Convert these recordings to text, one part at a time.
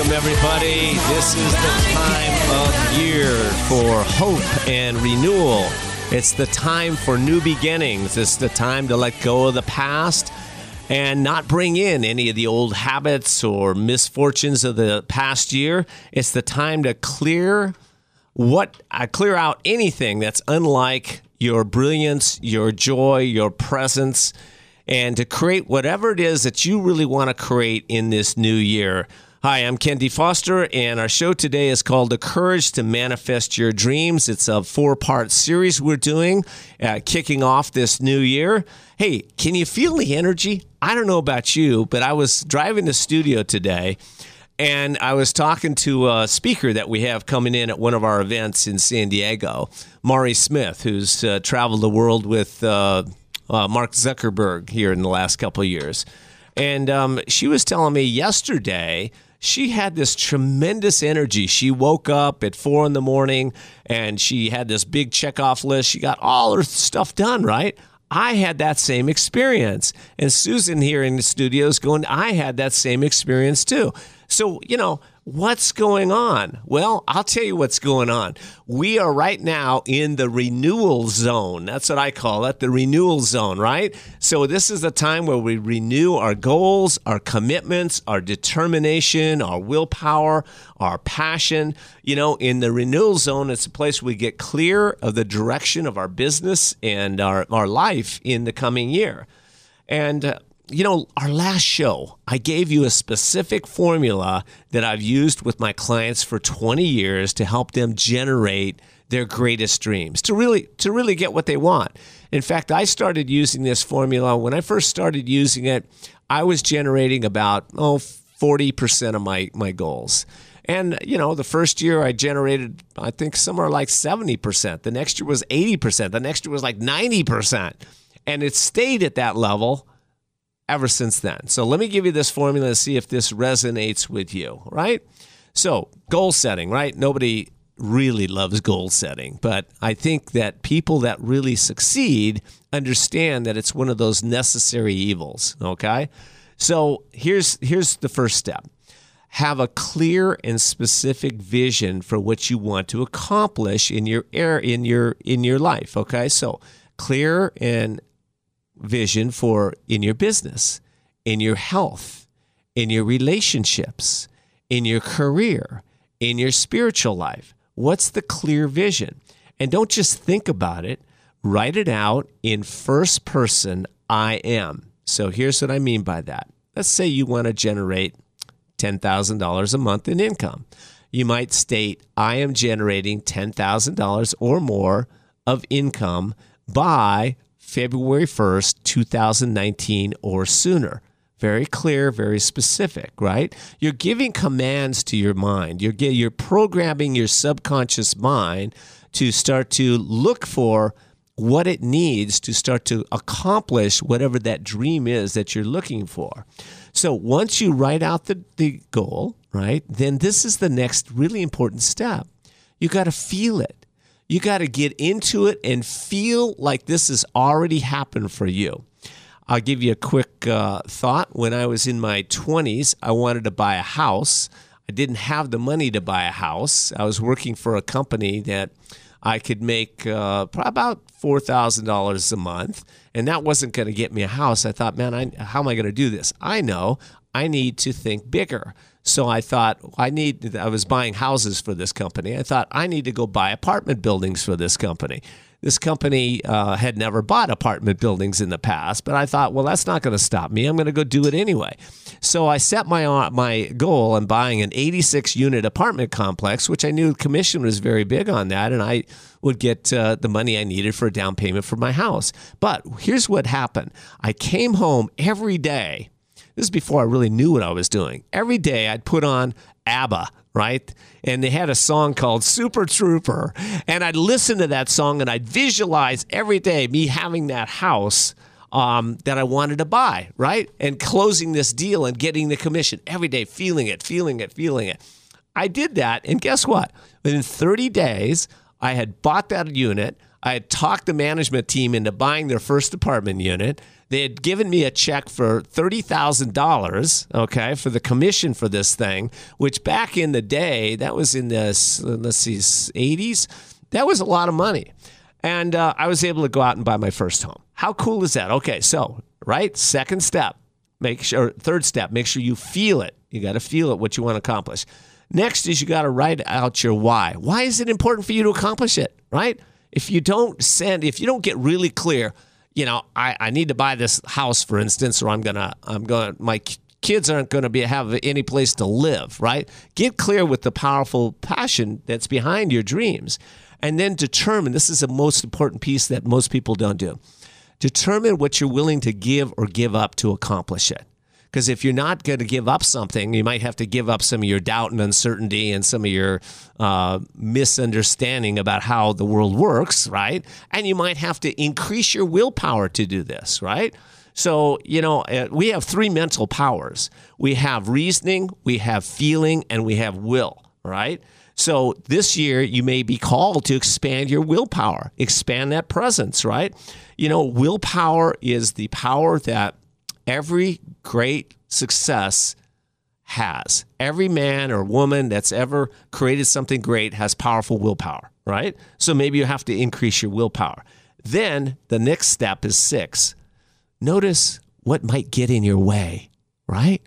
Welcome everybody. This is the time of year for hope and renewal. It's the time for new beginnings. It's the time to let go of the past and not bring in any of the old habits or misfortunes of the past year. It's the time to clear what uh, clear out anything that's unlike your brilliance, your joy, your presence, and to create whatever it is that you really want to create in this new year. Hi, I'm Ken D. Foster, and our show today is called The Courage to Manifest Your Dreams. It's a four part series we're doing, uh, kicking off this new year. Hey, can you feel the energy? I don't know about you, but I was driving the studio today and I was talking to a speaker that we have coming in at one of our events in San Diego, Mari Smith, who's uh, traveled the world with uh, uh, Mark Zuckerberg here in the last couple of years. And um, she was telling me yesterday she had this tremendous energy. She woke up at four in the morning and she had this big checkoff list. She got all her stuff done, right? I had that same experience. And Susan here in the studio is going, I had that same experience too. So, you know, What's going on? Well, I'll tell you what's going on. We are right now in the renewal zone. That's what I call it, the renewal zone, right? So, this is the time where we renew our goals, our commitments, our determination, our willpower, our passion. You know, in the renewal zone, it's a place we get clear of the direction of our business and our, our life in the coming year. And uh, you know, our last show, I gave you a specific formula that I've used with my clients for 20 years to help them generate their greatest dreams, to really to really get what they want. In fact, I started using this formula when I first started using it, I was generating about oh 40% of my my goals. And you know, the first year I generated I think somewhere like 70%. The next year was 80%. The next year was like 90%. And it stayed at that level ever since then. So let me give you this formula to see if this resonates with you, right? So, goal setting, right? Nobody really loves goal setting, but I think that people that really succeed understand that it's one of those necessary evils, okay? So, here's here's the first step. Have a clear and specific vision for what you want to accomplish in your air in your in your life, okay? So, clear and vision for in your business, in your health, in your relationships, in your career, in your spiritual life? What's the clear vision? And don't just think about it, write it out in first person I am. So here's what I mean by that. Let's say you want to generate $10,000 a month in income. You might state, I am generating $10,000 or more of income by February 1st, 2019 or sooner. Very clear, very specific, right? You're giving commands to your mind. You're, you're programming your subconscious mind to start to look for what it needs to start to accomplish whatever that dream is that you're looking for. So once you write out the, the goal, right, then this is the next really important step. You got to feel it. You got to get into it and feel like this has already happened for you. I'll give you a quick uh, thought. When I was in my 20s, I wanted to buy a house. I didn't have the money to buy a house. I was working for a company that I could make uh, about $4,000 a month, and that wasn't going to get me a house. I thought, man, I, how am I going to do this? I know I need to think bigger. So I thought I need I was buying houses for this company. I thought I need to go buy apartment buildings for this company. This company uh, had never bought apartment buildings in the past, but I thought, well, that's not going to stop me. I'm going to go do it anyway. So I set my uh, my goal on buying an 86 unit apartment complex, which I knew commission was very big on that, and I would get uh, the money I needed for a down payment for my house. But here's what happened: I came home every day This is before I really knew what I was doing. Every day I'd put on ABBA, right? And they had a song called Super Trooper. And I'd listen to that song and I'd visualize every day me having that house um, that I wanted to buy, right? And closing this deal and getting the commission every day, feeling it, feeling it, feeling it. I did that. And guess what? Within 30 days, I had bought that unit. I had talked the management team into buying their first apartment unit. They had given me a check for $30,000, okay, for the commission for this thing, which back in the day, that was in the, let's see, 80s, that was a lot of money. And uh, I was able to go out and buy my first home. How cool is that? Okay, so, right, second step, make sure, third step, make sure you feel it. You got to feel it, what you want to accomplish. Next is you got to write out your why. Why is it important for you to accomplish it, right? If you don't send, if you don't get really clear, you know, I, I need to buy this house, for instance, or I'm gonna, I'm gonna, my kids aren't going to be have any place to live, right? Get clear with the powerful passion that's behind your dreams, and then determine. This is the most important piece that most people don't do. Determine what you're willing to give or give up to accomplish it. Because if you're not going to give up something, you might have to give up some of your doubt and uncertainty and some of your uh, misunderstanding about how the world works, right? And you might have to increase your willpower to do this, right? So, you know, uh, we have three mental powers we have reasoning, we have feeling, and we have will, right? So this year, you may be called to expand your willpower, expand that presence, right? You know, willpower is the power that every great success has. Every man or woman that's ever created something great has powerful willpower, right? So maybe you have to increase your willpower. Then the next step is six. Notice what might get in your way, right?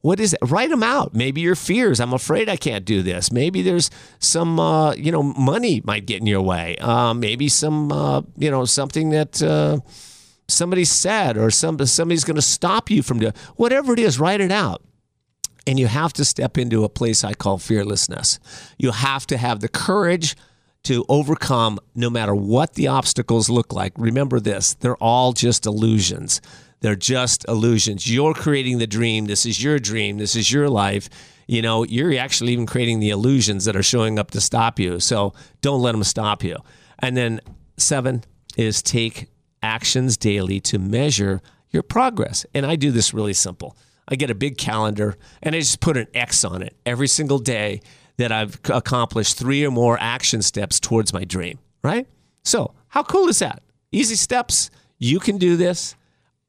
What is it? Write them out. Maybe your fears. I'm afraid I can't do this. Maybe there's some, uh, you know, money might get in your way. Uh, maybe some, uh, you know, something that uh, somebody said or some, somebody's going to stop you from doing whatever it is, write it out. And you have to step into a place I call fearlessness. You have to have the courage to overcome no matter what the obstacles look like. Remember this they're all just illusions. They're just illusions. You're creating the dream. This is your dream. This is your life. You know, you're actually even creating the illusions that are showing up to stop you. So don't let them stop you. And then seven is take actions daily to measure your progress. And I do this really simple. I get a big calendar and I just put an X on it every single day that I've accomplished three or more action steps towards my dream, right? So, how cool is that? Easy steps. You can do this.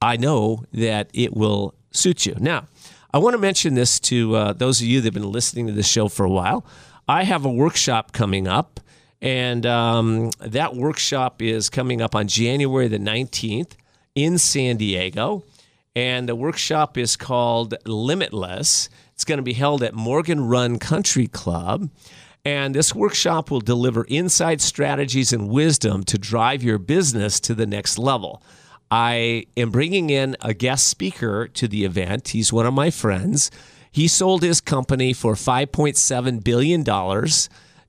I know that it will suit you. Now, I want to mention this to uh, those of you that have been listening to the show for a while. I have a workshop coming up and um, that workshop is coming up on January the 19th in San Diego. And the workshop is called Limitless. It's going to be held at Morgan Run Country Club. And this workshop will deliver inside strategies and wisdom to drive your business to the next level. I am bringing in a guest speaker to the event. He's one of my friends. He sold his company for $5.7 billion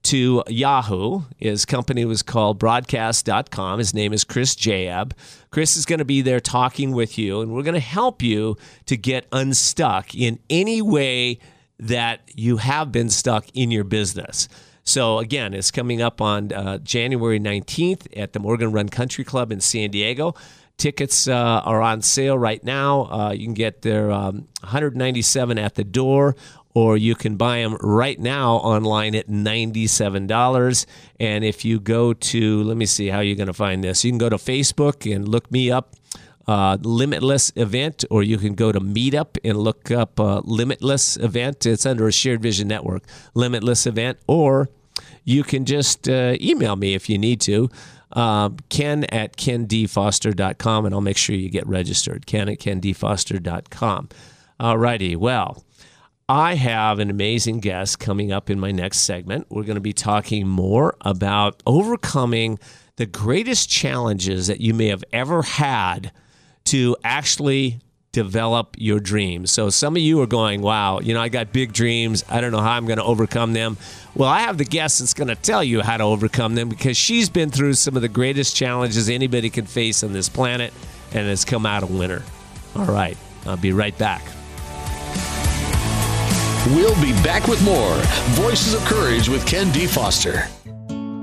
to Yahoo. His company was called broadcast.com. His name is Chris Jaeb. Chris is going to be there talking with you, and we're going to help you to get unstuck in any way that you have been stuck in your business. So, again, it's coming up on uh, January 19th at the Morgan Run Country Club in San Diego. Tickets uh, are on sale right now. Uh, you can get their um, 197 at the door or you can buy them right now online at $97. And if you go to, let me see how you're going to find this. You can go to Facebook and look me up. Uh, limitless event, or you can go to Meetup and look up uh, Limitless event. It's under a shared vision network, Limitless event, or you can just uh, email me if you need to. Uh, ken at kendfoster.com, and I'll make sure you get registered. Ken at kendfoster.com. All righty. Well, I have an amazing guest coming up in my next segment. We're going to be talking more about overcoming the greatest challenges that you may have ever had to actually develop your dreams. So some of you are going, wow, you know, I got big dreams. I don't know how I'm going to overcome them. Well, I have the guest that's going to tell you how to overcome them because she's been through some of the greatest challenges anybody can face on this planet and has come out a winner. All right, I'll be right back. We'll be back with more Voices of Courage with Ken D. Foster.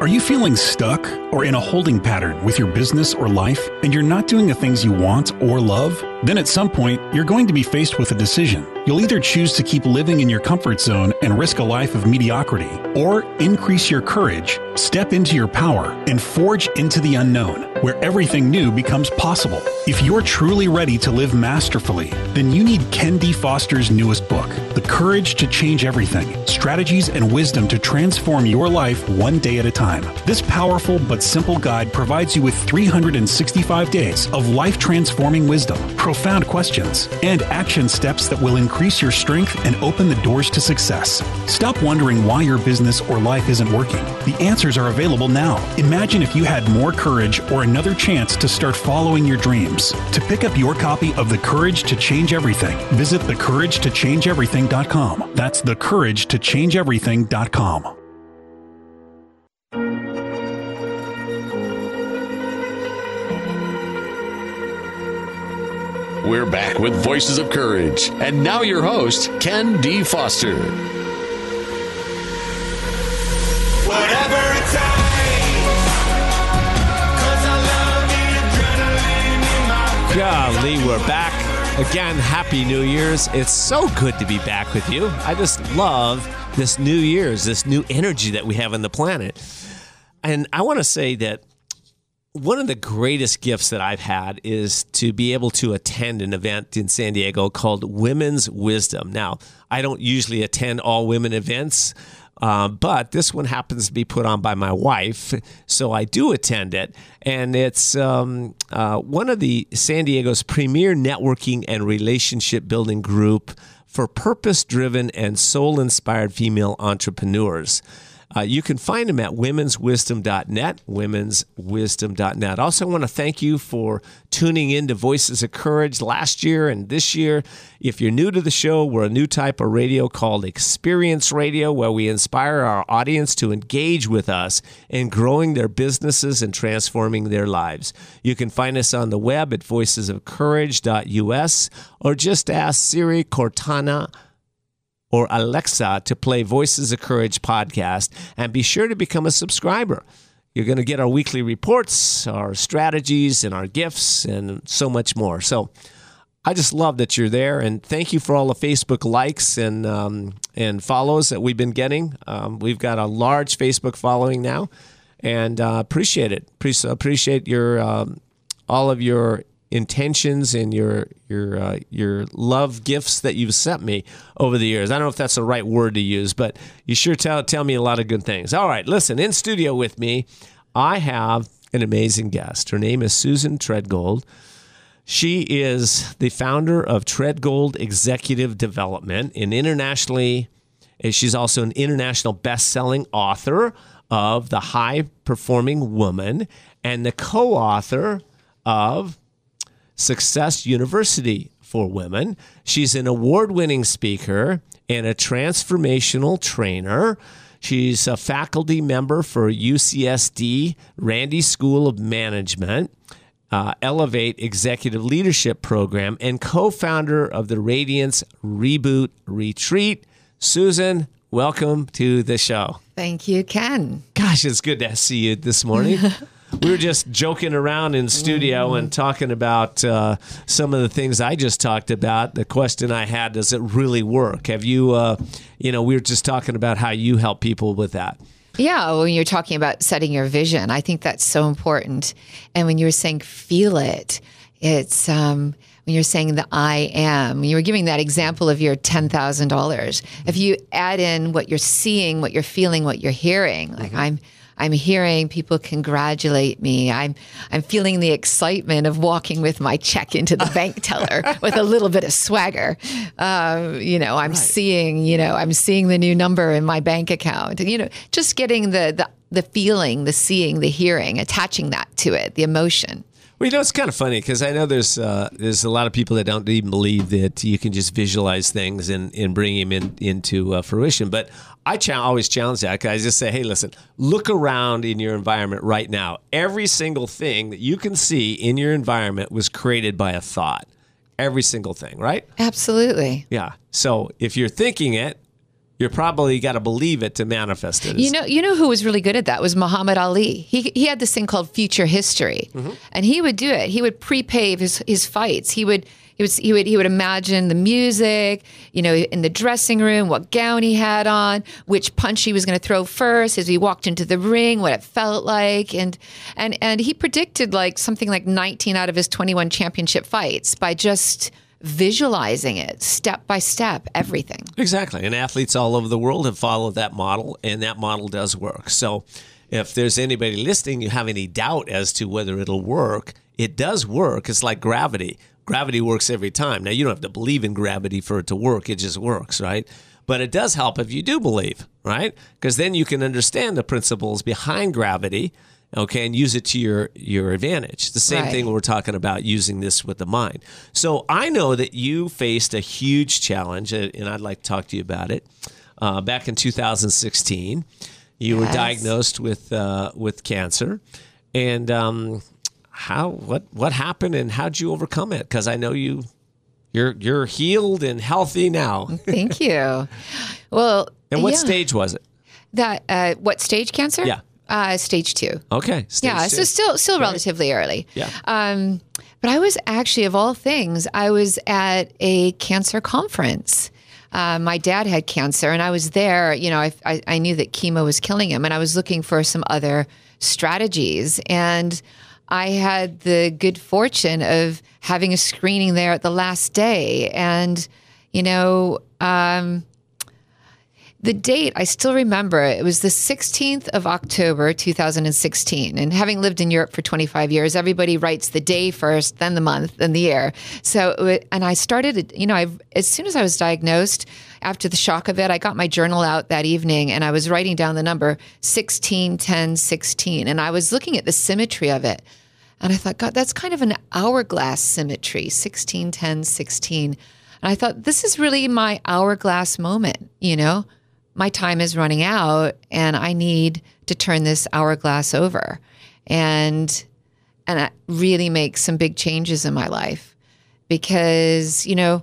Are you feeling stuck or in a holding pattern with your business or life and you're not doing the things you want or love? Then at some point, you're going to be faced with a decision. You'll either choose to keep living in your comfort zone and risk a life of mediocrity, or increase your courage, step into your power, and forge into the unknown, where everything new becomes possible. If you're truly ready to live masterfully, then you need Ken D. Foster's newest book, The Courage to Change Everything Strategies and Wisdom to Transform Your Life One Day at a Time. This powerful but simple guide provides you with 365 days of life transforming wisdom, profound questions, and action steps that will increase your strength and open the doors to success. Stop wondering why your business or life isn't working. The answers are available now. Imagine if you had more courage or another chance to start following your dreams. To pick up your copy of The Courage to Change Everything, visit thecouragetochangeeverything.com. That's thecouragetochangeeverything.com. We're back with Voices of Courage. And now your host, Ken D. Foster. Whatever it takes, 'cause I love the adrenaline in my Golly, we're back. Again, Happy New Year's. It's so good to be back with you. I just love this New Year's, this new energy that we have on the planet. And I want to say that one of the greatest gifts that I've had is to be able to attend an event in San Diego called Women's Wisdom. Now, I don't usually attend all women events. Uh, but this one happens to be put on by my wife, so I do attend it. And it's um, uh, one of the San Diego's premier networking and relationship building group for purpose driven and soul inspired female entrepreneurs. Uh, you can find them at womenswisdom.net, womenswisdom.net. Also, want to thank you for tuning in to Voices of Courage last year and this year. If you're new to the show, we're a new type of radio called Experience Radio, where we inspire our audience to engage with us in growing their businesses and transforming their lives. You can find us on the web at voicesofcourage.us or just ask Siri Cortana or Alexa to play Voices of Courage podcast and be sure to become a subscriber. You're going to get our weekly reports, our strategies, and our gifts, and so much more. So I just love that you're there, and thank you for all the Facebook likes and um, and follows that we've been getting. Um, we've got a large Facebook following now, and uh, appreciate it. Pre- appreciate your um, all of your intentions and your your uh, your love gifts that you've sent me over the years. I don't know if that's the right word to use, but you sure tell tell me a lot of good things. All right, listen, in studio with me, I have an amazing guest. Her name is Susan Treadgold. She is the founder of Treadgold Executive Development, an internationally she's also an international best-selling author of The High Performing Woman and the co-author of Success University for Women. She's an award winning speaker and a transformational trainer. She's a faculty member for UCSD Rady School of Management, uh, Elevate Executive Leadership Program, and co founder of the Radiance Reboot Retreat. Susan, welcome to the show. Thank you, Ken. Gosh, it's good to see you this morning. we were just joking around in studio and talking about uh, some of the things I just talked about. The question I had: Does it really work? Have you? Uh, you know, we were just talking about how you help people with that. Yeah, when you're talking about setting your vision, I think that's so important. And when you were saying feel it, it's um, when you're saying the I am, you were giving that example of your $10,000. If you add in what you're seeing, what you're feeling, what you're hearing, like I'm. I'm hearing people congratulate me. I'm I'm feeling the excitement of walking with my check into the bank teller with a little bit of swagger. Um, you know, I'm seeing you know I'm seeing the new number in my bank account. You know, just getting the the the feeling, the seeing, the hearing, attaching that to it, the emotion. Well, you know, it's kind of funny because I know there's uh, there's a lot of people that don't even believe that you can just visualize things and, and bring them in, into uh, fruition. But I cha- always challenge that I just say, hey, listen, look around in your environment right now. Every single thing that you can see in your environment was created by a thought. Every single thing, right? Absolutely. Yeah. So if you're thinking it, you're probably got to believe it to manifest it. You know, you know who was really good at that was Muhammad Ali. He he had this thing called future history, mm-hmm. and he would do it. He would pre-pave his his fights. He would. He would, he would he would imagine the music, you know, in the dressing room, what gown he had on, which punch he was going to throw first as he walked into the ring, what it felt like, and and and he predicted like something like 19 out of his 21 championship fights by just visualizing it step by step, everything. Exactly. And athletes all over the world have followed that model, and that model does work. So if there's anybody listening, you have any doubt as to whether it'll work, it does work. It's like gravity. Gravity works every time. Now, you don't have to believe in gravity for it to work, it just works, right? But it does help if you do believe, right? Because then you can understand the principles behind gravity okay, and use it to your your advantage. The same Right. thing we're talking about using this with the mind. So I know that you faced a huge challenge, uh, and I'd like to talk to you about it. Uh, back in 2016, you were diagnosed with uh, with cancer, and um, how what what happened, and how'd you overcome it? Because I know you. You're you're healed and healthy now. Thank you. Well, And what yeah. stage was it? That uh, what stage cancer? Yeah. Uh, stage two. Okay. stage yeah, two. so still still relatively early. Yeah. Um, but I was actually, of all things, I was at a cancer conference. Uh, my dad had cancer, and I was there. You know, I, I, I knew that chemo was killing him, and I was looking for some other strategies. And I had the good fortune of having a screening there at the last day, and you know. Um, the date I still remember. It was the 16th of October, 2016. And having lived in Europe for 25 years, everybody writes the day first, then the month, then the year. So, and I started, you know, I, as soon as I was diagnosed, after the shock of it, I got my journal out that evening and I was writing down the number 16, 10, 16. And I was looking at the symmetry of it. And I thought, God, that's kind of an hourglass symmetry 16, 10, 16. And I thought, this is really my hourglass moment, you know? My time is running out and I need to turn this hourglass over and and really make some big changes in my life because, you know,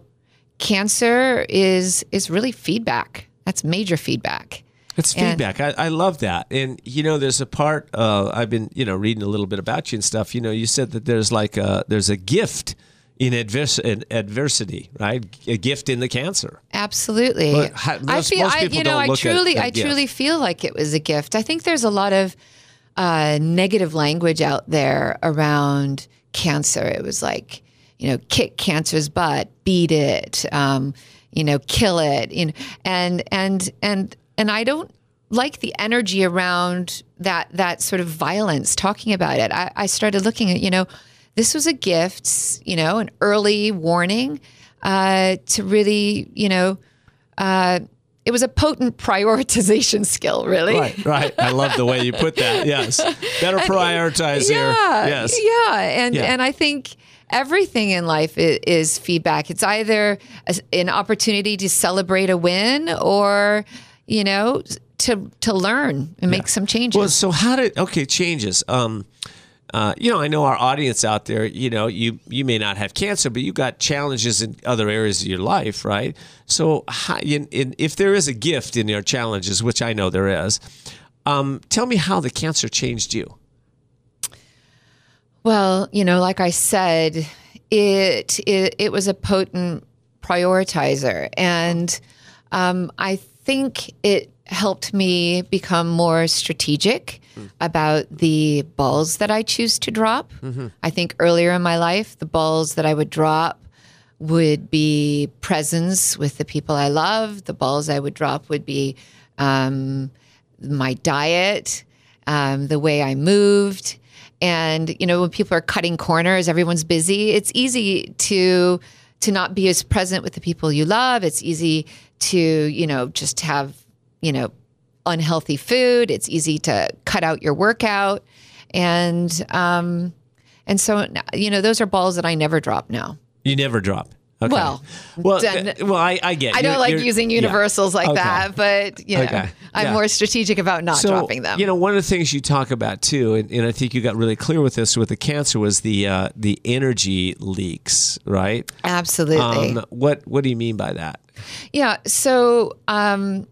cancer is is really feedback. That's major feedback. It's And- feedback. I, I love that. And you know, there's a part. Uh, I've been you know reading a little bit about you and stuff. You know, you said that there's like a there's a gift in, advers- in adversity, right? A gift in the cancer. Absolutely. How- I feel, I, you know, I truly, I gift. truly feel like it was a gift. I think there's a lot of uh, negative language out there around cancer. It was like, you know, kick cancer's butt, beat it, um, you know, kill it, you know, and and and and I don't like the energy around that that sort of violence. Talking about it, I, I started looking at, you know, this was a gift, you know, an early warning uh, to really, you know. Uh, it was a potent prioritization skill, really. Right, right. I love the way you put that. Yes, better prioritize here. Yeah, Yes. yeah, and Yeah. and I think everything in life is, is feedback. It's either a, an opportunity to celebrate a win, or you know, to to learn and make some changes. Well, so how did okay changes? Um, uh, you know, I know our audience out there. You know, you you may not have cancer, but you've got challenges in other areas of your life, right? So, how, in, in, if there is a gift in your challenges, which I know there is, um, tell me how the cancer changed you. Well, you know, like I said, it it, it was a potent prioritizer, and um, I think it helped me become more strategic about the balls that I choose to drop. I think earlier in my life, the balls that I would drop would be presence with the people I love. The balls I would drop would be um, my diet, um, the way I moved. And, you know, when people are cutting corners, everyone's busy. It's easy to to not be as present with the people you love. It's easy to, you know, just have, you know, unhealthy food. It's easy to cut out your workout. And um and so you know, those are balls that I never drop now. You never drop. Okay. Well, well, done- uh, well, I, I get. I don't You're- like you're- using yeah. universals like Okay. that, but you know, Okay. I'm Yeah. more strategic about not so, dropping them. You know, one of the things you talk about too, and, and I think you got really clear with this with the cancer was the uh, the energy leaks, right? Absolutely. Um, what what do you mean by that? Yeah. So um,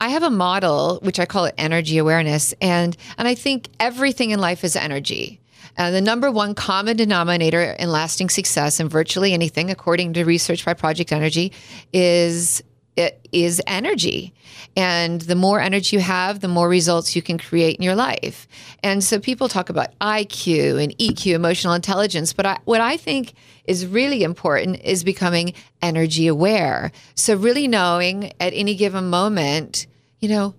I have a model which I call it energy awareness, and and I think everything in life is energy. Uh, the number one common denominator in lasting success in virtually anything, according to research by Project Energy, is it is energy. And the more energy you have, the more results you can create in your life. And so people talk about IQ and EQ, emotional intelligence, but I, what I think is really important is becoming energy aware. So really knowing at any given moment, you know,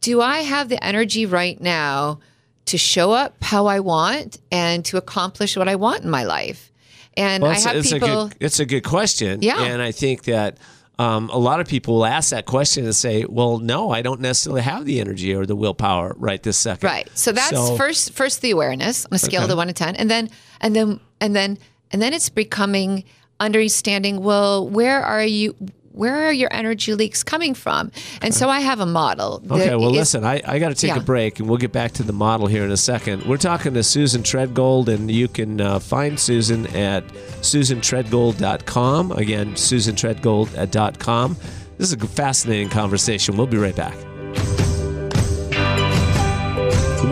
do I have the energy right now to show up how I want and to accomplish what I want in my life? And Well, I have it's people a good it's a good question. Yeah. and I think that. Um, a lot of people will ask that question and say, "Well, no, I don't necessarily have the energy or the willpower right this second." Right. So that's So- first first the awareness on a scale of Okay. the one to ten. And then and then and then and then it's becoming understanding, well, where are you where are your energy leaks coming from? And so I have a model. Okay, well, is- listen, I, I got to take Yeah. a break and we'll get back to the model here in a second. We're talking to Susan Treadgold, and you can uh, find Susan at susantreadgold.com. Again, susantreadgold.com. This is a fascinating conversation. We'll be right back.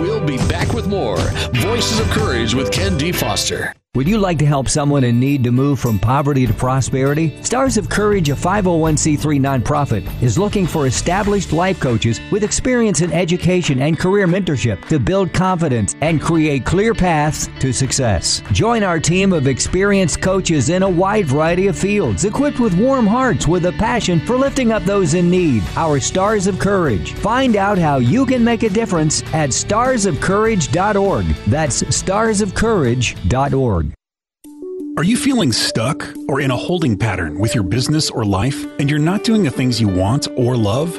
We'll be back with more Voices of Courage with Ken D. Foster. Would you like to help someone in need to move from poverty to prosperity? Stars of Courage, a 501c3 nonprofit, is looking for established life coaches with experience in education and career mentorship to build confidence and create clear paths to success. Join our team of experienced coaches in a wide variety of fields, equipped with warm hearts with a passion for lifting up those in need. Our Stars of Courage. Find out how you can make a difference at starsofcourage.org. That's starsofcourage.org. Are you feeling stuck or in a holding pattern with your business or life and you're not doing the things you want or love?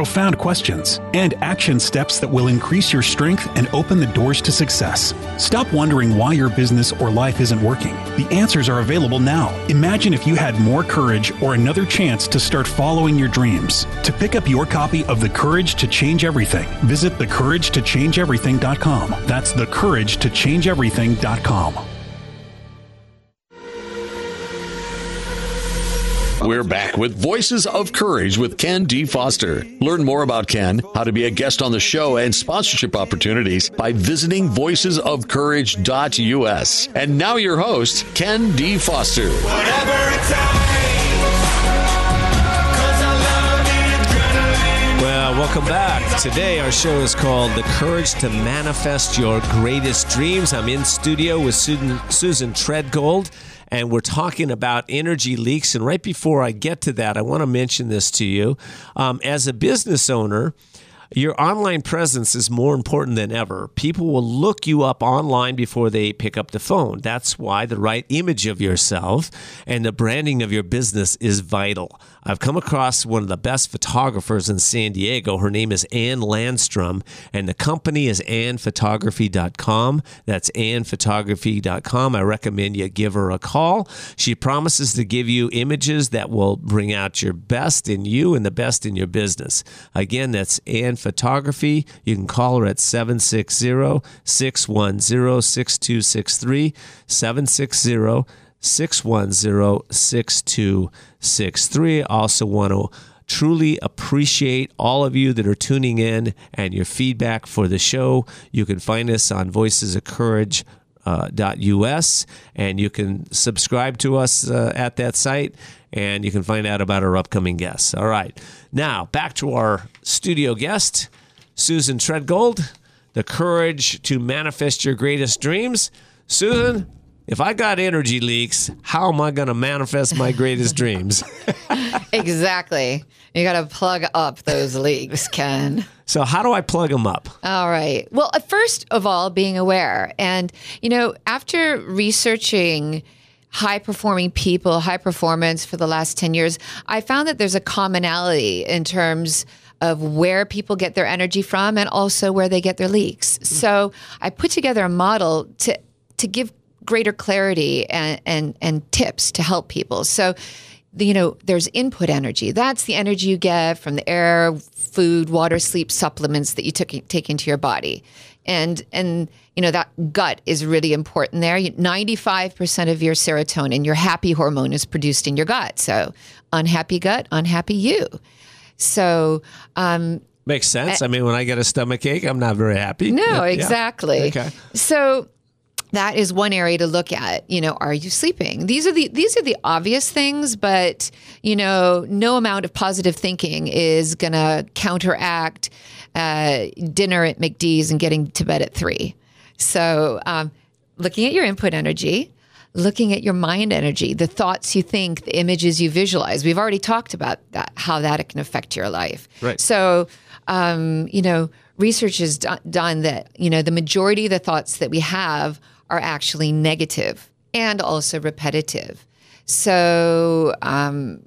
profound questions, and action steps that will increase your strength and open the doors to success. Stop wondering why your business or life isn't working. The answers are available now. Imagine if you had more courage or another chance to start following your dreams. To pick up your copy of The Courage to Change Everything, visit thecouragetochangeeverything.com. That's thecouragetochangeeverything.com. We're back with Voices of Courage with Ken D. Foster. Learn more about Ken, how to be a guest on the show, and sponsorship opportunities by visiting voicesofcourage.us. And now your host, Ken D. Foster. Whatever it takes. 'Cause I love the adrenaline. Well, welcome back. Today, our show is called The Courage to Manifest Your Greatest Dreams. I'm in studio with Susan, Susan Treadgold, and we're talking about energy leaks. And right before I get to that, I want to mention this to you. Um, as a business owner, Your online presence is more important than ever. People will look you up online before they pick up the phone. That's why the right image of yourself and the branding of your business is vital. I've come across one of the best photographers in San Diego. Her name is Ann Landstrom, and the company is annphotography.com. That's annphotography.com. I recommend you give her a call. She promises to give you images that will bring out your best in you and the best in your business. Again, that's Ann Photography. You can call her at 760 610 6263. 760 610 6263. Also, want to truly appreciate all of you that are tuning in and your feedback for the show. You can find us on Voices of Courage. Uh, .us and you can subscribe to us uh, at that site and you can find out about our upcoming guests. All right. Now, back to our studio guest, Susan Treadgold, the courage to manifest your greatest dreams. Susan, if I got energy leaks, how am I going to manifest my greatest dreams? Exactly. You got to plug up those leaks, Ken. So, how do I plug them up? All right. Well, uh, first of all, being aware. And, you know, after researching high performing people, high performance for the last 10 years, I found that there's a commonality in terms of where people get their energy from and also where they get their leaks. So I put together a model to, to give greater clarity and, and, and tips to help people. So, you know, there's input energy. That's the energy you get from the air, food, water, sleep, supplements that you took, take into your body. And, and, you know, that gut is really important there. 95% of your serotonin, your happy hormone, is produced in your gut. So, unhappy gut, unhappy you. So, um, Makes sense. I mean, when I get a stomach ache, I'm not very happy. no, Yeah. exactly. Okay. So that is one area to look at. You know, are you sleeping? These are the these are the obvious things, but you know, no amount of positive thinking is going to counteract uh, dinner at McD's and getting to bed at three. So, um, looking at your input energy. Looking at your mind energy, the thoughts you think, the images you visualize. We've already talked about that, how that can affect your life. Right. So, um, you know, research has do- done that, you know, the majority of the thoughts that we have are actually negative and also repetitive. So, um,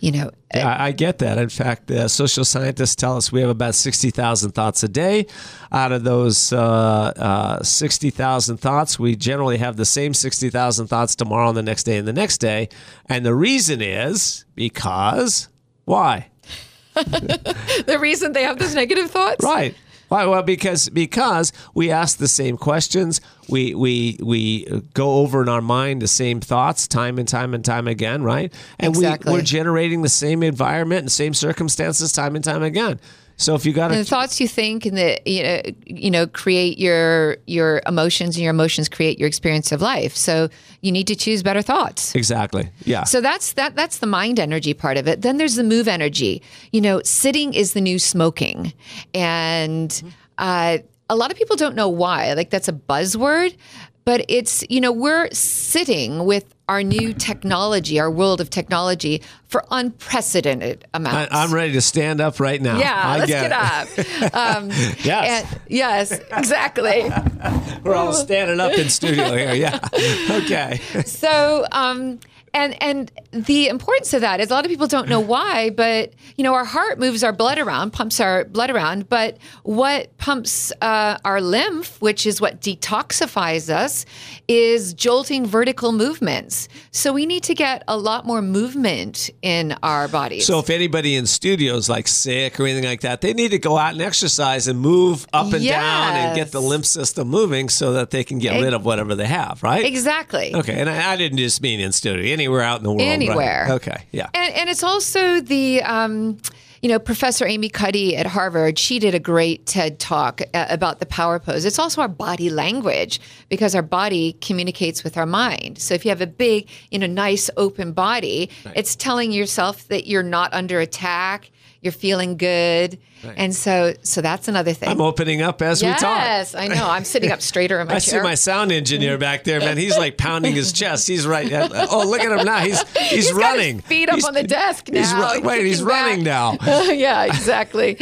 you know, Yeah, I I get that. In fact, uh, social scientists tell us we have about 60,000 thoughts a day. Out of those uh, uh, 60,000 thoughts, we generally have the same 60,000 thoughts tomorrow and the next day and the next day. And the reason is because why? the reason they have those negative thoughts. Right. Why? Well, because because we ask the same questions, we we we go over in our mind the same thoughts time and time and time again, right? And Exactly. we, we're generating the same environment and same circumstances time and time again. So if you got the thoughts you think and the you know you know create your your emotions and your emotions create your experience of life. So you need to choose better thoughts. exactly, yeah, So that's that that's the mind energy part of it. Then there's the move energy. You know, sitting is the new smoking. And uh, a lot of people don't know why. Like that's a buzzword, but it's, you know, we're sitting with our new technology, our world of technology for unprecedented I, amounts. I'm ready to stand up right now. yeah, I let's get, get, up. Um, Yes. and- yes, exactly. We're all standing up in studio here. Yeah, okay. so um and and the importance of that is a lot of people don't know why but you know our heart moves our blood around pumps our blood around but what pumps uh, our lymph which is what detoxifies us is jolting vertical movements. So we need to get a lot more movement in our bodies. So if anybody in studios like sick or anything like that, they need to go out and exercise and move up and down and get the lymph system moving so that they can get rid of whatever they have, right? exactly. Okay, and I, I didn't just mean in studio, anywhere out in the world. right? Anywhere. Okay, yeah. And, and it's also the, um, you know, Professor Amy Cuddy at Harvard, she did a great TED talk uh, about the power pose. It's also our body language because our body communicates with our mind. So if you have a big, you know, nice open body, it's telling yourself that you're not under attack. You're feeling good. And so so that's another thing. I'm opening up as we talk. yes, I know. I'm sitting up straighter in my chair. I chair. see my sound engineer back there, man. He's like pounding his chest. He's right. Oh, look at him now. He's he's, He's running. his feet up He's- on the desk now. He's ru- wait, he's kicking running back. now. yeah, exactly.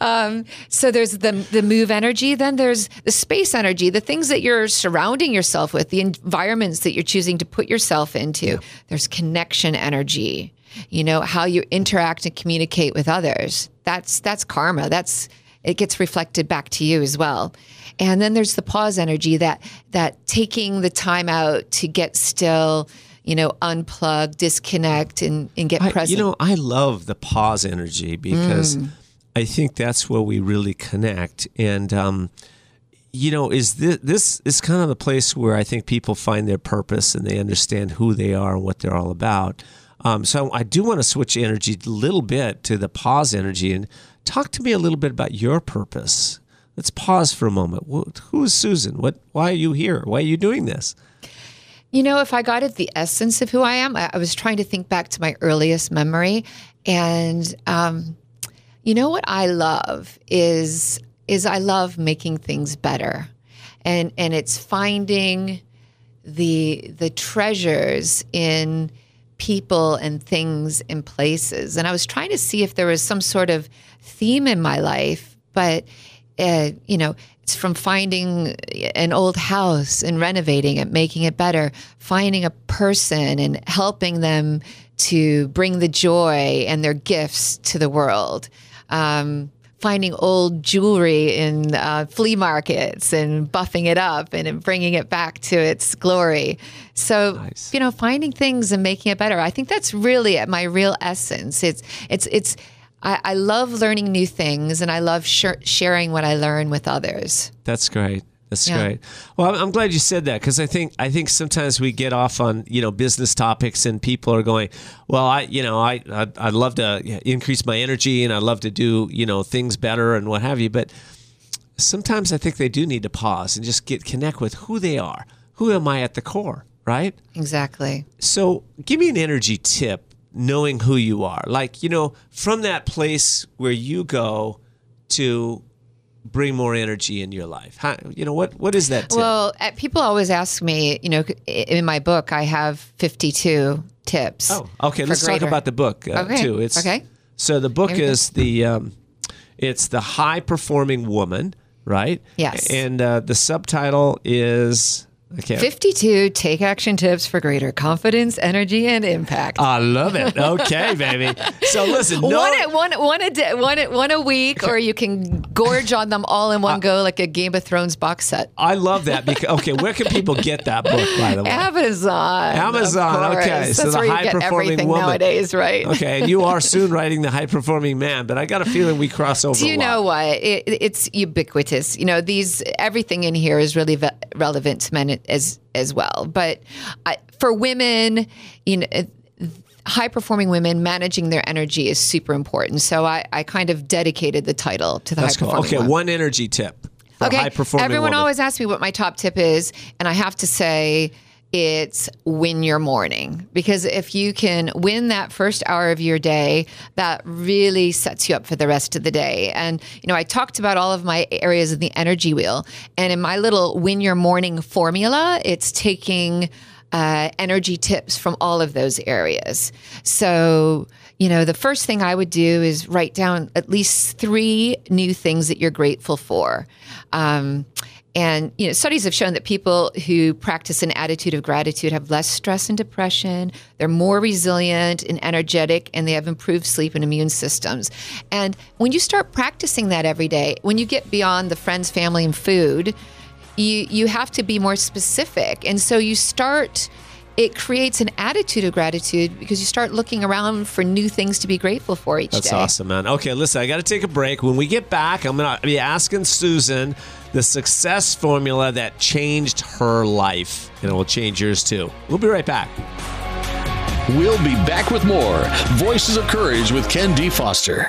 um, so there's the the move energy. Then there's the space energy, the things that you're surrounding yourself with, the environments that you're choosing to put yourself into. There's connection energy. You know how you interact and communicate with others. That's that's karma. That's it gets reflected back to you as well. And then there's the pause energy that that taking the time out to get still, you know, unplug, disconnect, and, and get I, present. you know, I love the pause energy because Mm. I think that's where we really connect. And um, you know, is this this is kind of the place where I think people find their purpose and they understand who they are and what they're all about. Um, so I do want to switch energy a little bit to the pause energy and talk to me a little bit about your purpose. Let's pause for a moment. Who is Susan? What? Why are you here? Why are you doing this? You know, if I got at the essence of who I am, I, was trying to think back to my earliest memory, and um, you know what I love is is I love making things better, and and it's finding the the treasures in people and things and places. And I was trying to see if there was some sort of theme in my life, but uh, you know, it's from finding an old house and renovating it, making it better, finding a person and helping them to bring the joy and their gifts to the world. Um, finding old jewelry in uh, flea markets and buffing it up and, bringing it back to its glory. So, Nice. you know, finding things and making it better. I think that's really at my real essence. It's, it's, it's, I, I love learning new things and I love sh- sharing what I learn with others. That's great. That's Yeah. great. Well, I'm, glad you said that because I think I think sometimes we get off on you know business topics and people are going, well, I you know I I'd, I'd love to increase my energy and I'd love to do you know things better and what have you, but sometimes I think they do need to pause and just get connect with who they are. Who am I at the core, right? Exactly. So, give me an energy tip knowing who you are. Like, you know, from that place where you go to bring more energy in your life. How, you know, what what is that tip? Well, uh, people always ask me, you know, in my book, I have 52 tips. oh, okay, let's talk about the book uh, Okay, too. It's okay. So the book is the um, it's the high performing woman, right? Yes. And uh, the subtitle is. 52 take action tips for greater confidence, energy, and impact. I love it. Okay, baby. So listen, no, one, a- one, one, a day, one, a- one a week, or you can gorge on them all in one go like a Game of Thrones box set. I love that because okay, where can people get that book by the way? Amazon. Amazon, okay, so That's the where you get high-performing everything woman. nowadays, right? Okay, and you are soon writing the high performing man, but I got a feeling we cross over. Do you know what? It, it's ubiquitous. You know, these everything in here is really ve- relevant to men as as well. But I, for women, you know, high performing women managing their energy is super important. So I, I kind of dedicated the title to the That's high cool. performing. Okay, woman. one energy tip for a high performing Everyone woman. always asks me what my top tip is, and I have to say it's win your morning because if you can win that first hour of your day, that really sets you up for the rest of the day. And you know, I talked about all of my areas of the energy wheel, and in my little win your morning formula, it's taking uh, energy tips from all of those areas. So, you know, the first thing I would do is write down at least three new things that you're grateful for. Um, and you know, studies have shown that people who practice an attitude of gratitude have less stress and depression. They're more resilient and energetic, and they have improved sleep and immune systems. And when you start practicing that every day, when you get beyond the friends, family, and food, you you have to be more specific and so you start it creates an attitude of gratitude because you start looking around for new things to be grateful for each That's day That's awesome, man. Okay, listen, I got to take a break. When we get back, I'm going to be asking Susan the success formula that changed her life, and it will change yours too. We'll be right back. We'll be back with more Voices of Courage with Ken D. Foster.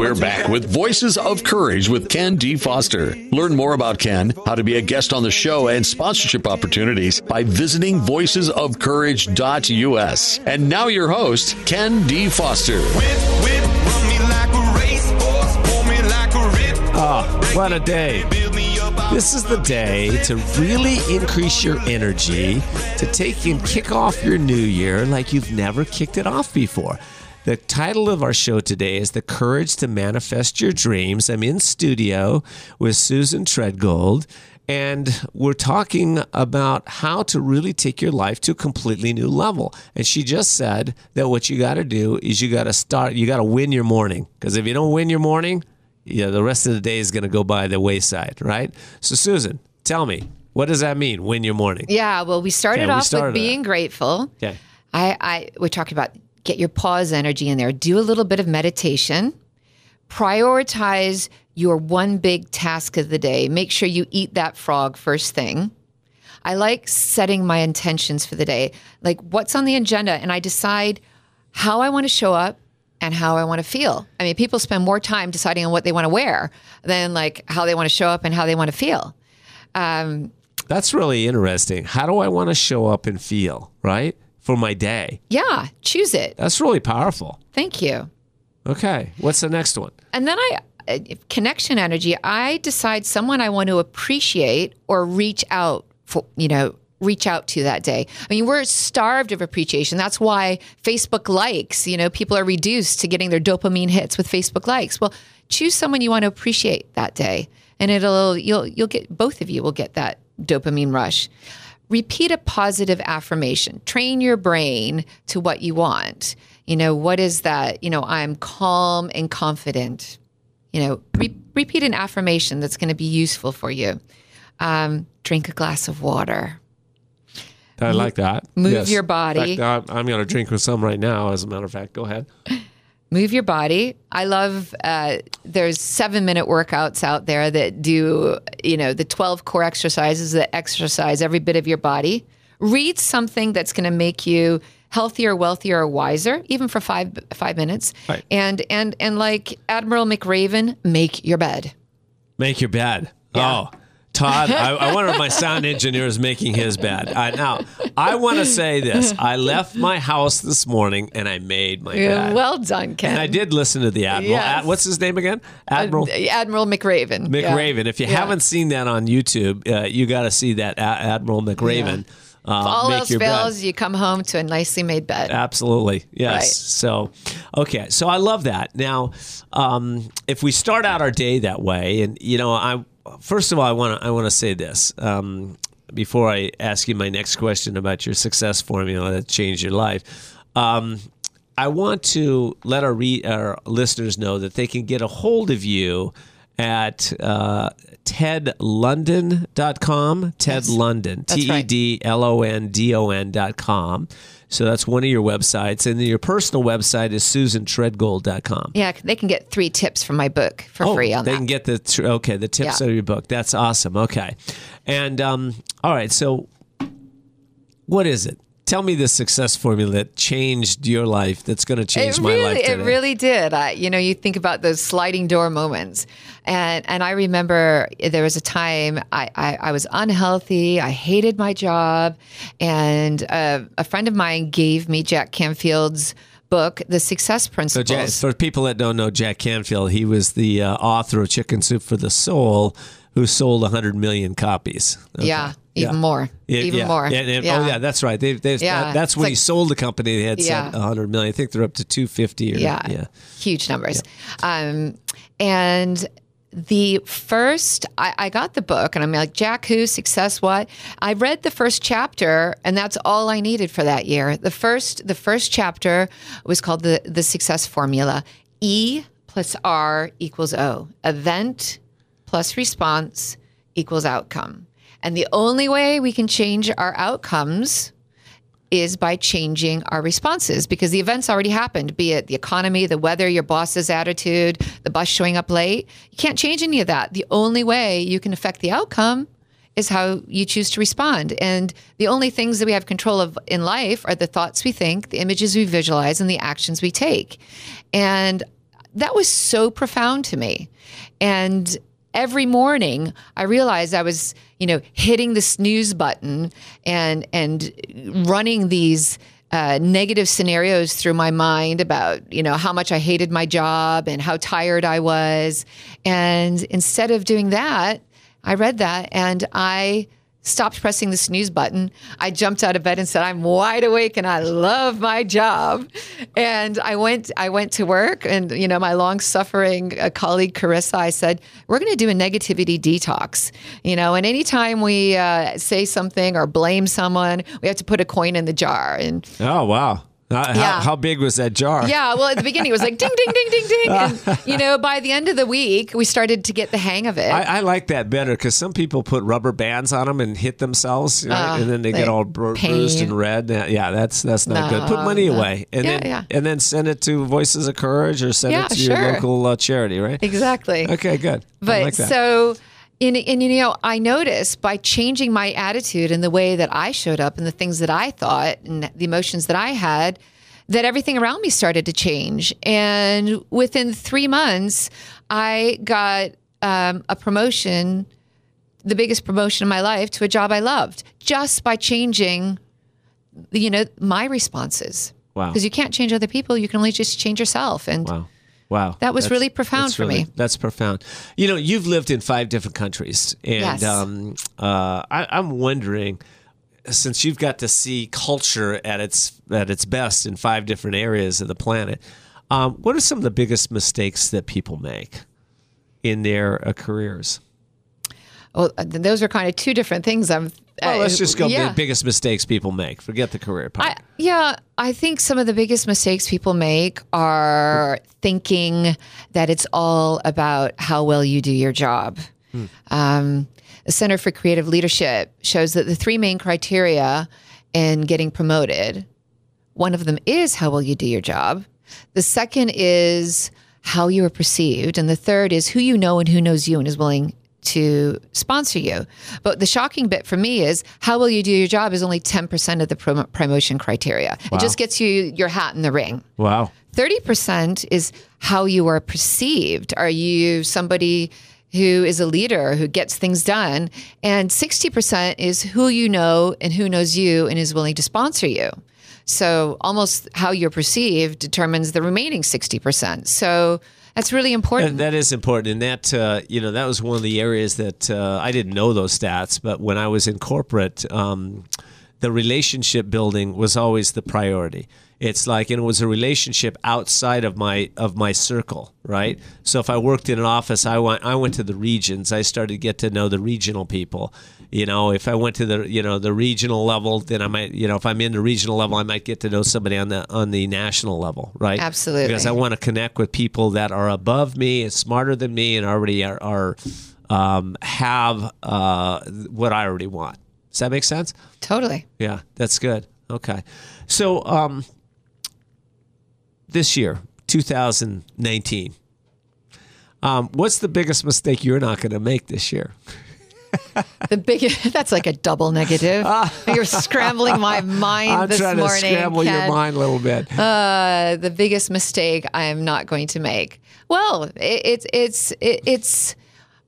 We're back with Voices of Courage with Ken D. Foster. Learn more about Ken, how to be a guest on the show, and sponsorship opportunities by visiting voicesofcourage.us. And now your host, Ken D. Foster. Whip, whip, like a racehorse, pull me like a. Oh, what a day. Build me up, I'll This is the day to really increase your energy, to take and kick off your new year like you've never kicked it off before. The title of our show today is The Courage to Manifest Your Dreams. I'm in studio with Susan Treadgold, and we're talking about how to really take your life to a completely new level. And she just said that what you got to do is you got to start, you got to win your morning. Because if you don't win your morning, yeah, the rest of the day is going to go by the wayside, right? So, Susan, tell me, what does that mean? Win your morning. Yeah, well, we started Okay, we off started with being grateful. Okay. I, I we talked about get your pause energy in there. Do a little bit of meditation. Prioritize your one big task of the day. Make sure you eat that frog first thing. I like setting my intentions for the day, like what's on the agenda, and I decide how I want to show up and how I want to feel. I mean, people spend more time deciding on what they want to wear than like how they want to show up and how they want to feel. Um, That's really interesting. How do I want to show up and feel, right? For my day. yeah, choose it. That's really powerful. Thank you. Okay. What's the next one? And then I, uh, connection energy, I decide someone I want to appreciate or reach out for, you know, reach out to that day. I mean, we're starved of appreciation. That's why Facebook likes, you know, people are reduced to getting their dopamine hits with Facebook likes. Well, choose someone you want to appreciate that day and it'll you'll you'll get both of you will get that dopamine rush. Repeat a positive affirmation. Train your brain to what you want. You know, what is that? You know, I'm calm and confident you know, re- repeat an affirmation that's going to be useful for you. Um, drink a glass of water. I like that. move your body. Fact, I'm, I'm going to drink with some right now, as a matter of fact. Go ahead. Move your body. I love. Uh, there's seven minute workouts out there that do you know the 12 core exercises that exercise every bit of your body. Read something that's going to make you healthier, wealthier, or wiser, even for five five minutes. Right. And and and like Admiral McRaven, make your bed. Make your bed. Yeah. Oh, Todd, I, I wonder if my sound engineer is making his bed. I, now, I want to say this. I left my house this morning and I made my bed. Well done, Ken. and I did listen to the Admiral. Yes. Ad- what's his name again? Admiral Admiral McRaven. Yeah. McRaven. If you Yeah. haven't seen that on YouTube, uh, you got to see that Admiral McRaven. Uh, all make else your bed. fails, you come home to a nicely made bed. Absolutely. Yes. Right. So, okay. So I love that. Now, um, if we start out our day that way, and you know, I first of all, I want to I want to say this um, before I ask you my next question about your success formula that changed your life. Um, I want to let our re- our listeners know that they can get a hold of you at uh, tedlondon.com. Ted London. T E. D L O N D O N dot com. So that's one of your websites. And then your personal website is susantreadgold.com. Yeah, they can get three tips from my book for free on Oh, they that. can get the tr- okay the tips Yeah. of your book. That's awesome. Okay, and um, all right. So, what is it? Tell me the success formula that changed your life. That's going to change my life today. It really did. I, you know, you think about those sliding door moments, and and I remember there was a time I I, I was unhealthy. I hated my job, and uh, a friend of mine gave me Jack Canfield's book, The Success So, Principles. Jack, for people that don't know Jack Canfield, he was the uh, author of Chicken Soup for the Soul, who sold 100 million copies. Okay. Yeah, even Yeah. more. Yeah, even yeah. more. Yeah, and- Oh, yeah, that's right. They, they, Yeah, that- that's it's when he sold the company. They had Yeah. said 100 million. I think they're up to 250. Or, yeah, yeah. huge numbers. Um, and the first, I, I got the book, and I'm like, Jack, who success? What? I read the first chapter, and that's all I needed for that year. The first, the first chapter was called the the Success Formula. E plus R equals O. Event plus response equals outcome. And the only way we can change our outcomes is by changing our responses because the events already happened, be it the economy, the weather, your boss's attitude, the bus showing up late. You can't change any of that. The only way you can affect the outcome is how you choose to respond. And the only things that we have control of in life are the thoughts we think, the images we visualize, and the actions we take. And that was so profound to me. And every morning I realized I was, you know, hitting the snooze button and and running these uh, negative scenarios through my mind about, you know, how much I hated my job and how tired I was. And instead of doing that, I read that and I stopped pressing the snooze button. I jumped out of bed and said, "I'm wide awake and I love my job." And I went I went to work and you know, my long-suffering uh, colleague Carissa, I said, "We're going to do a negativity detox." You know, and anytime we uh, say something or blame someone, we have to put a coin in the jar and Oh, wow. Uh, how, Yeah. how big was that jar? yeah, well, at the beginning it was like ding, ding, ding, ding, ding, and you know, by the end of the week, we started to get the hang of it. I, I like that better because some people put rubber bands on them and hit themselves, right? Ah, and then they get all bru- bruised and red. Yeah, that's that's not good. Put money No, no. away, and Yeah, then yeah. and then send it to Voices of Courage or send Yeah, it to your local uh, charity, right? exactly. Okay, good. But like that. so, in, in, you know, I noticed by changing my attitude and the way that I showed up and the things that I thought and the emotions that I had, that everything around me started to change. And within three months, I got um, a promotion, the biggest promotion of my life, to a job I loved, just by changing, you know, my responses. Wow. Because you can't change other people; you can only just change yourself. And Wow. Wow. That was really profound for really- me. That's profound. You know, you've lived in five different countries. And Yes. um, uh, I, I'm wondering, since you've got to see culture at its at its best in five different areas of the planet, um, what are some of the biggest mistakes that people make in their uh, careers? Well, those are kind of two different things. I'm. Well, let's uh, just go yeah. the biggest mistakes people make. Forget the career part. I, yeah, I think some of the biggest mistakes people make are thinking that it's all about how well you do your job. Um, the Center for Creative Leadership shows that the three main criteria in getting promoted one of them is how well you do your job, the second is how you are perceived, and the third is who you know and who knows you and is willing to sponsor you. But the shocking bit for me is how well you do your job is only 10% of the prom- promotion criteria. It just gets you your hat in the ring. wow. 30% is how you are perceived. Are you somebody who is a leader who gets things done? And 60% is who you know and who knows you and is willing to sponsor you. So almost how you're perceived determines the remaining 60%. So that's really important. That is important, and that uh, you know that was one of the areas that uh, I didn't know those stats, but when I was in corporate, um, the relationship building was always the priority. It's like, and it was a relationship outside of my of my circle, right? So if I worked in an office, I went I went to the regions. I started to get to know the regional people. You know, if I went to the you know the regional level, then I might you know if I'm in the regional level, I might get to know somebody on the on the national level, right? Absolutely. Because I want to connect with people that are above me, and smarter than me, and already are, are um, have uh, what I already want. Does that make sense? totally. Yeah, that's good. Okay, so um, this year, 2019, um, what's the biggest mistake you're not going to make this year? The biggest. That's like a double negative. You're scrambling my mind I'm this trying to morning. scramble your Ken. mind a little bit. Uh, the biggest mistake I am not going to make. Well, it, it's it's it, it's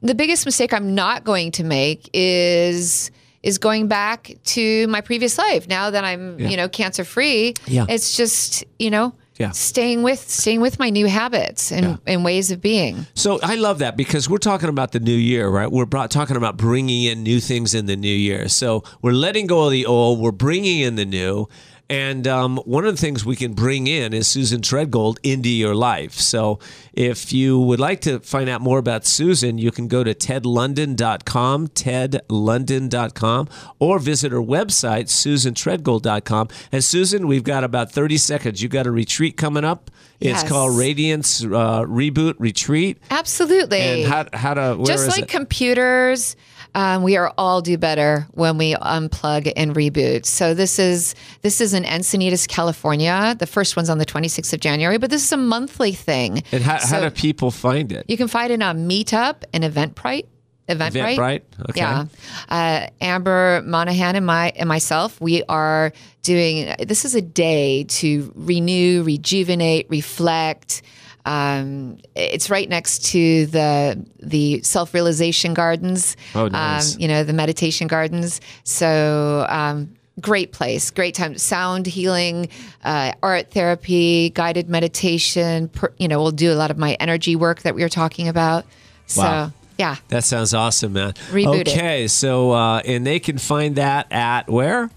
the biggest mistake I'm not going to make is is going back to my previous life. Now that I'm Yeah. you know cancer free, Yeah. it's just you know Yeah. staying with staying with my new habits and, and ways of being. So I love that because we're talking about the new year, right? We're brought, talking about bringing in new things in the new year. So we're letting go of the old, we're bringing in the new. And um, one of the things we can bring in is Susan Treadgold into your life. So if you would like to find out more about Susan, you can go to tedlondon.com, tedlondon.com, or visit her website, susantreadgold.com. And Susan, we've got about 30 seconds. You've got a retreat coming up. Yes. It's called Radiance uh, Reboot Retreat. Absolutely. And how, how to, where Just like it? computers, um, we are all do better when we unplug and reboot. So this is this is in Encinitas, California. The first one's on the 26th of January, but this is a monthly thing. and how, how do people find it? you can find it on Meetup and Eventbrite. Eventbrite. Eventbrite? Okay. Yeah. Uh, Amber Monahan and my and myself, we are doing. This is a day to renew, rejuvenate, reflect. Um, it's right next to the the self realization gardens. Oh, nice. Um, you know the meditation gardens. So. Um, Great place, great time. Sound healing, uh, art therapy, guided meditation. Per, you know, we'll do a lot of my energy work that we were talking about. So, Wow. yeah, That sounds awesome, man. Reboot it. okay, so uh, and they can find that at where?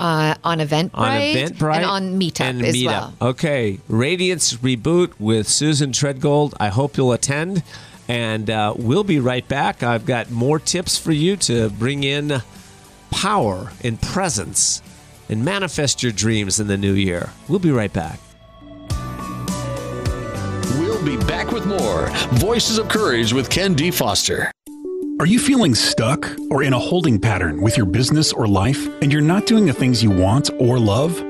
Uh, on Eventbrite, On Eventbrite and on Meetup and as Meetup. well. Okay, Radiance Reboot with Susan Treadgold. I hope you'll attend, and uh, we'll be right back. I've got more tips for you to bring in power and presence and manifest your dreams in the new year. We'll be right back. We'll be back with more Voices of Courage with Ken D. Foster. Are you feeling stuck or in a holding pattern with your business or life and you're not doing the things you want or love?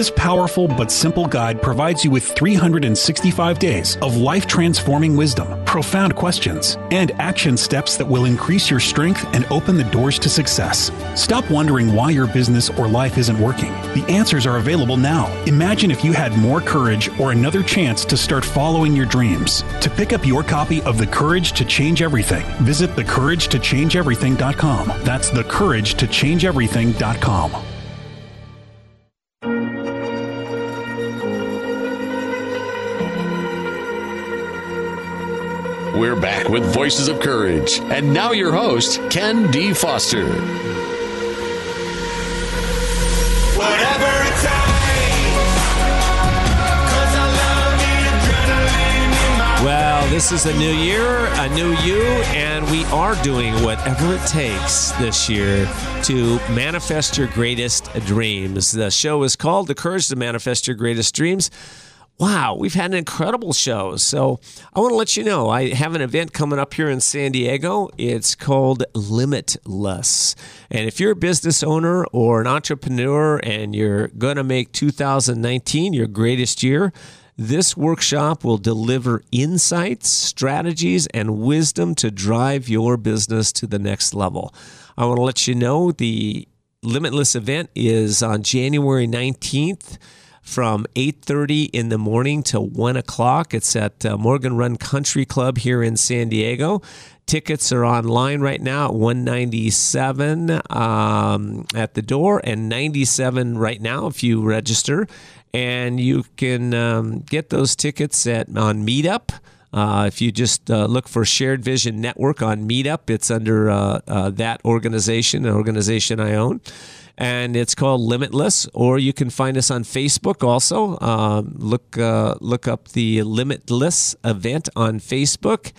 This powerful but simple guide provides you with 365 days of life transforming wisdom, profound questions, and action steps that will increase your strength and open the doors to success. Stop wondering why your business or life isn't working. The answers are available now. Imagine if you had more courage or another chance to start following your dreams. To pick up your copy of The Courage to Change Everything, visit thecouragetochangeeverything.com. That's thecouragetochangeeverything.com. We're back with Voices of Courage. And now your host, Ken D. Foster. Whatever it takes. 'Cause I love the adrenaline in my Well, this is a new year, a new you, and we are doing whatever it takes this year to manifest your greatest dreams. The show is called The Courage to Manifest Your Greatest Dreams. Wow, we've had an incredible show. So I want to let you know I have an event coming up here in San Diego. It's called Limitless. And if you're a business owner or an entrepreneur and you're going to make 2019 your greatest year, this workshop will deliver insights, strategies, and wisdom to drive your business to the next level. I want to let you know the Limitless event is on January 19th from 8.30 in the morning to 1 o'clock. It's at uh, Morgan Run Country Club here in San Diego. Tickets are online right now at 197 um, at the door and 97 right now if you register. And you can um, get those tickets at on Meetup. Uh, if you just uh, look for Shared Vision Network on Meetup, it's under uh, uh, that organization, an organization I own. And it's called Limitless, or you can find us on Facebook also. Um, look, uh, look up the Limitless event on Facebook.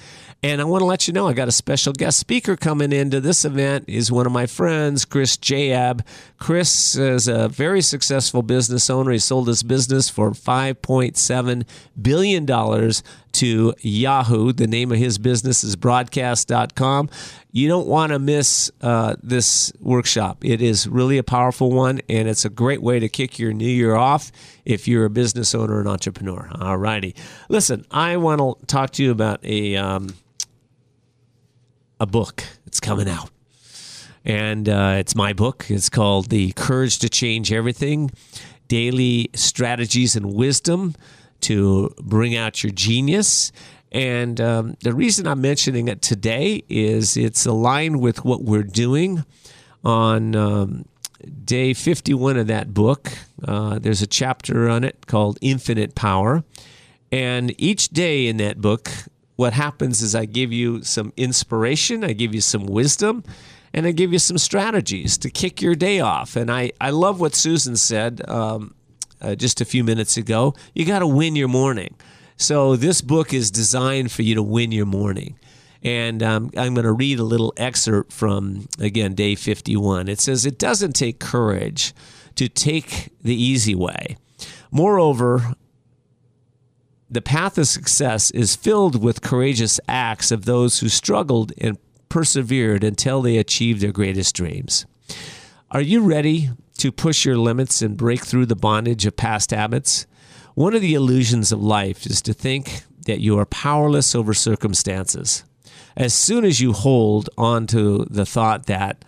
And I want to let you know I got a special guest speaker coming into this event. Is one of my friends, Chris Jaeb. Chris is a very successful business owner. He sold his business for $5.7 billion to Yahoo. The name of his business is broadcast.com. You don't want to miss uh, this workshop. It is really a powerful one, and it's a great way to kick your new year off if you're a business owner and entrepreneur. All righty. Listen, I want to talk to you about a. Um, a book. It's coming out. And uh, it's my book. It's called The Courage to Change Everything Daily Strategies and Wisdom to Bring Out Your Genius. And um, the reason I'm mentioning it today is it's aligned with what we're doing on um, day 51 of that book. Uh, there's a chapter on it called Infinite Power. And each day in that book, what happens is I give you some inspiration, I give you some wisdom, and I give you some strategies to kick your day off. And I, I love what Susan said um, uh, just a few minutes ago. You got to win your morning. So this book is designed for you to win your morning. And um, I'm going to read a little excerpt from, again, day 51. It says, It doesn't take courage to take the easy way. Moreover, the path of success is filled with courageous acts of those who struggled and persevered until they achieved their greatest dreams. Are you ready to push your limits and break through the bondage of past habits? One of the illusions of life is to think that you are powerless over circumstances. As soon as you hold on to the thought that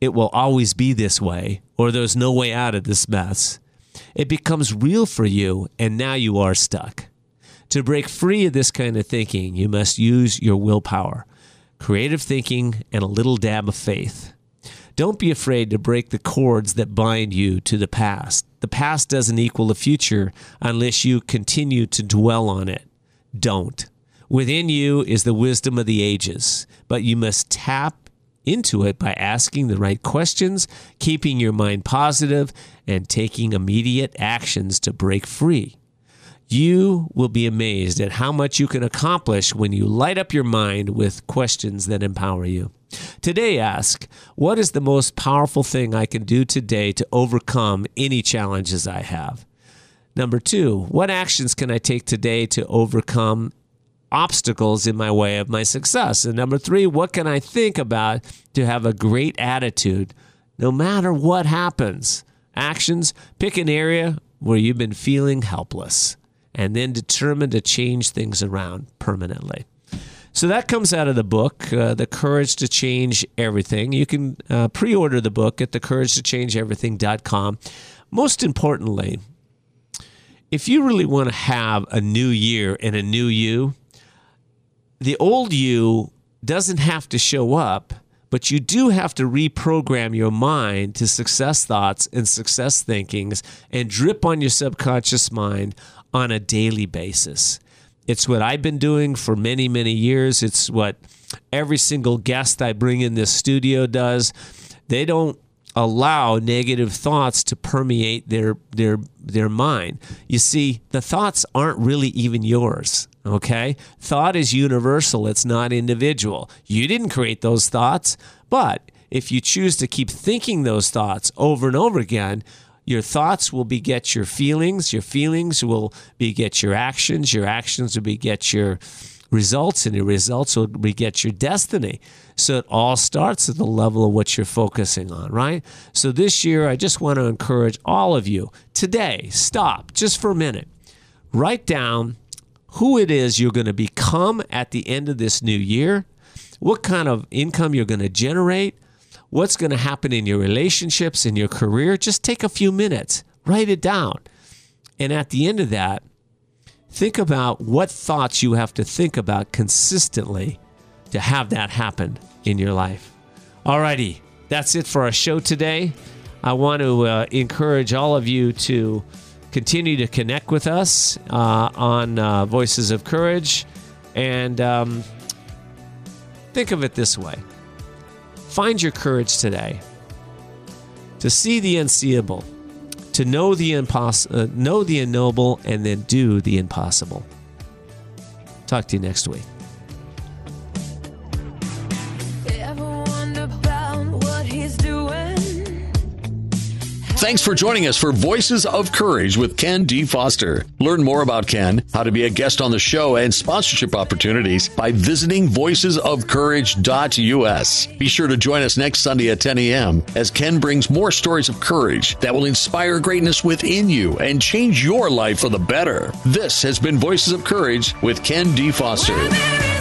it will always be this way or there's no way out of this mess, it becomes real for you and now you are stuck. To break free of this kind of thinking, you must use your willpower, creative thinking, and a little dab of faith. Don't be afraid to break the cords that bind you to the past. The past doesn't equal the future unless you continue to dwell on it. Don't. Within you is the wisdom of the ages, but you must tap into it by asking the right questions, keeping your mind positive, and taking immediate actions to break free. You will be amazed at how much you can accomplish when you light up your mind with questions that empower you. Today, ask What is the most powerful thing I can do today to overcome any challenges I have? Number two, what actions can I take today to overcome obstacles in my way of my success? And number three, what can I think about to have a great attitude no matter what happens? Actions, pick an area where you've been feeling helpless and then determine to change things around permanently. So that comes out of the book, uh, The Courage to Change Everything. You can uh, pre order the book at thecouragetochangeeverything.com. Most importantly, if you really want to have a new year and a new you, the old you doesn't have to show up, but you do have to reprogram your mind to success thoughts and success thinkings and drip on your subconscious mind on a daily basis. It's what I've been doing for many, many years. It's what every single guest I bring in this studio does. They don't allow negative thoughts to permeate their their their mind. You see, the thoughts aren't really even yours, okay? Thought is universal, it's not individual. You didn't create those thoughts, but if you choose to keep thinking those thoughts over and over again, your thoughts will beget your feelings. Your feelings will beget your actions. Your actions will beget your results, and your results will beget your destiny. So it all starts at the level of what you're focusing on, right? So this year, I just want to encourage all of you today, stop just for a minute. Write down who it is you're going to become at the end of this new year, what kind of income you're going to generate, what's going to happen in your relationships, in your career, just take a few minutes, write it down. And at the end of that, think about what thoughts you have to think about consistently to have that happen in your life. Alrighty, that's it for our show today. I want to uh, encourage all of you to continue to connect with us uh, on uh, Voices of Courage. And um, think of it this way Find your courage today to see the unseeable, to know the impos- uh, know the unknowable, and then do the impossible. Talk to you next week. Thanks for joining us for Voices of Courage with Ken D. Foster. Learn more about Ken, how to be a guest on the show, and sponsorship opportunities by visiting voicesofcourage.us. Be sure to join us next Sunday at 10 a.m. as Ken brings more stories of courage that will inspire greatness within you and change your life for the better. This has been Voices of Courage with Ken D. Foster.